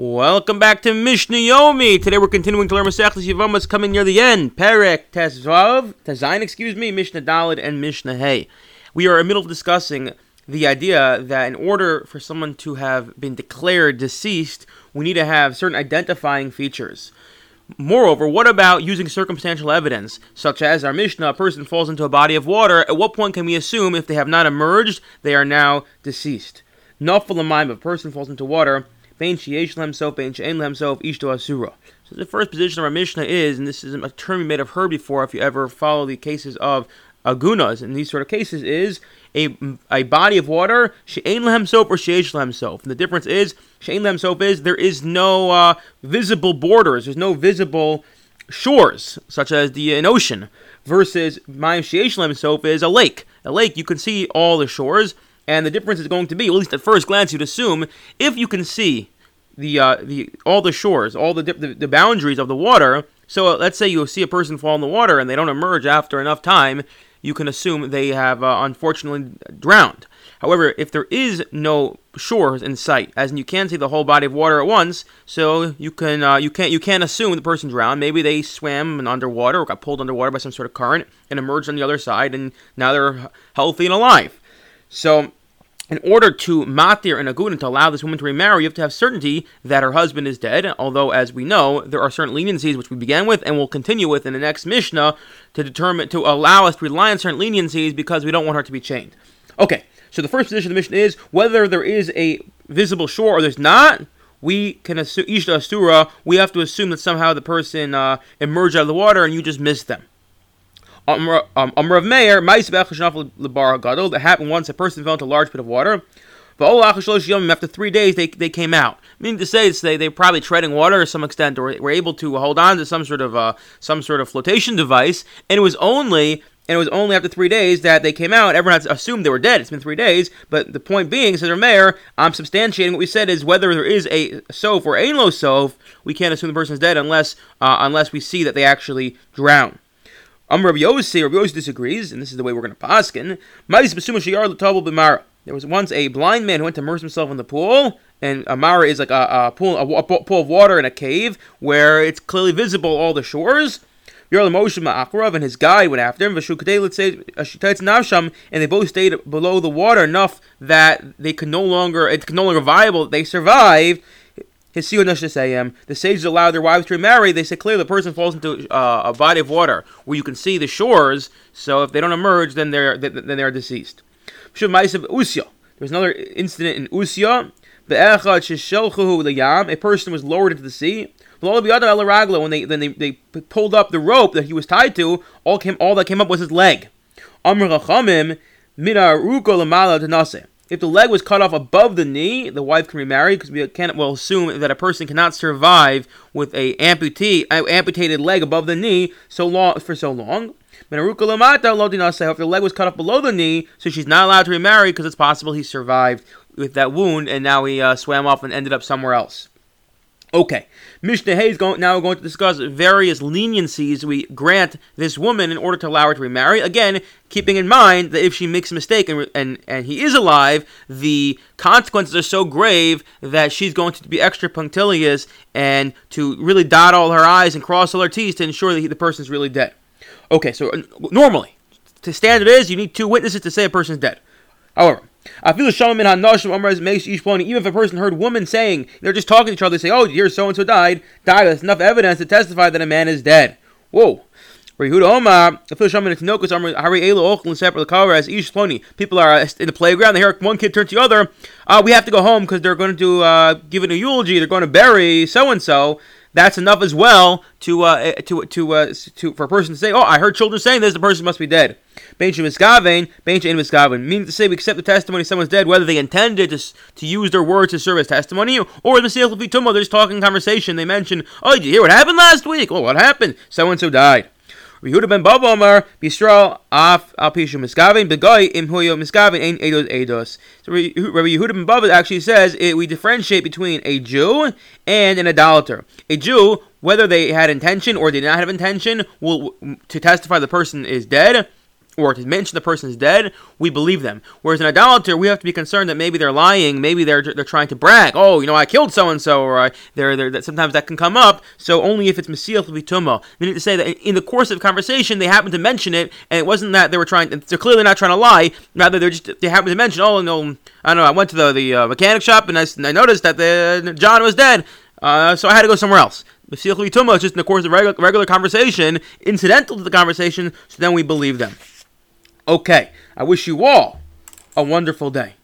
Welcome back to Mishnah Yomi. Today we're continuing to learn Masechtas Yevamos coming near the end. Perek Tezvav, Tezain, excuse me, Mishnah Dalid and Mishnah Hey. We are in the middle of discussing the idea that in order for someone to have been declared deceased, we need to have certain identifying features. Moreover, what about using circumstantial evidence, such as our Mishnah, a person falls into a body of water, at what point can we assume if they have not emerged, they are now deceased? Nafal a person falls into water, Bein sheyesh lahem sof, bein she'en asura. So the first position of our Mishnah is, and this is a term you may have heard before if you ever follow the cases of agunas in these sort of cases, is a, a body of water, she'en lahem sof or sheyesh lahem sof. And the difference is, she'en lahem sof is there is no uh, visible borders, there's no visible shores, such as the an ocean, versus mayim sheyesh lahem sof is a lake. A lake, you can see all the shores, and the difference is going to be, at least at first glance, you'd assume, if you can see the uh, the all the shores, all the, the, the boundaries of the water. So uh, let's say you see a person fall in the water and they don't emerge after enough time, you can assume they have uh, unfortunately drowned. However, if there is no shores in sight, as in you can't see the whole body of water at once, so you can uh, you can't you can't assume the person drowned. Maybe they swam underwater or got pulled underwater by some sort of current and emerged on the other side, and now they're healthy and alive. So in order to matir and agun to allow this woman to remarry, you have to have certainty that her husband is dead. Although, as we know, there are certain leniencies which we began with and will continue with in the next Mishnah to determine to allow us to rely on certain leniencies because we don't want her to be chained. Okay, so the first position of the Mishnah is whether there is a visible shore or there's not. We can assume Ishto Asura. We have to assume that somehow the person uh, emerged out of the water and you just missed them. Amr of Meir, that happened once a person fell into a large pit of water. But after three days, they, they came out. Meaning to say, they they probably treading water to some extent, or were able to hold on to some sort of uh, some sort of flotation device. And it was only and it was only after three days that they came out. Everyone assumed they were dead. It's been three days, but the point being, says Meir, I'm substantiating what we said is whether there is a soph or a no soph, we can't assume the person is dead unless uh, unless we see that they actually drown. Um, Rabbi Yossi, Rabbi Yossi disagrees, and this is the way we're going to paskin. There was once a blind man who went to immerse himself in the pool, and a mara is like a, a pool, a, a, pool of water in a cave where it's clearly visible all the shores. molicho acharav and his guide went after him. And they both stayed below the water enough that they could no longer, it could no longer viable. They survived the sages allow their wives to remarry. They say clearly the person falls into uh, a body of water where you can see the shores. So if they don't emerge, then they're then they're deceased. There's another incident in Usya. A person was lowered into the sea. When they then they, they pulled up the rope that he was tied to, all came all that came up was his leg. If the leg was cut off above the knee, the wife can remarry because we can't well assume that a person cannot survive with a amputee, amputated leg above the knee so long for so long. If the leg was cut off below the knee, so she's not allowed to remarry because it's possible he survived with that wound and now he uh, swam off and ended up somewhere else. Okay, Mishnah Hay is going, now going to discuss various leniencies we grant this woman in order to allow her to remarry. Again, keeping in mind that if she makes a mistake and, and, and he is alive, the consequences are so grave that she's going to be extra punctilious and to really dot all her I's and cross all her T's to ensure that he, the person's really dead. Okay, so normally, the standard is you need two witnesses to say a person's dead. However, even if a person heard women saying, they're just talking to each other, they say, oh, here so and so died, died, that's enough evidence to testify that a man is dead. Whoa. People are uh, in the playground. They hear one kid turn to the other. Uh, we have to go home because they're going to uh, give it a eulogy. They're going to bury so and so that's enough as well to uh, eh, to to uh, to for a person to say, "Oh, I heard children saying this. The person must be dead." Meaning to say, we accept the testimony someone's dead, whether they intended to, to use their words to serve as testimony, or the mesiach v'tuma, they're just talking conversation. They mention, "Oh, did you hear what happened last week? Oh, what happened? So and so died." Yehuda ben Baba Omar B'Yisrael Af Al Pishu Miskavin Begoy Im Huyo Miskavin Ein Edos Edos. So Rabbi Yehuda ben Baba actually says it, we differentiate between a Jew and an idolater. A Jew, whether they had intention or did not have intention, will to testify the person is dead or to mention the person is dead, we believe them. Whereas an idolater, we have to be concerned that maybe they're lying, maybe they're they're trying to brag. Oh, you know, I killed so and so, or I, they're, they're that sometimes that can come up. So only if it's mesiach v'tuma. Meaning to say that in the course of conversation they happen to mention it, and it wasn't that they were trying. They're clearly not trying to lie. Rather, they're just they happen to mention. Oh, no, I don't know. I went to the the uh, mechanic shop and I, I noticed that the John was dead. Uh, so I had to go somewhere else. Mesiach v'tuma is just in the course of regular, regular conversation, incidental to the conversation. So then we believe them. Okay, I wish you all a wonderful day.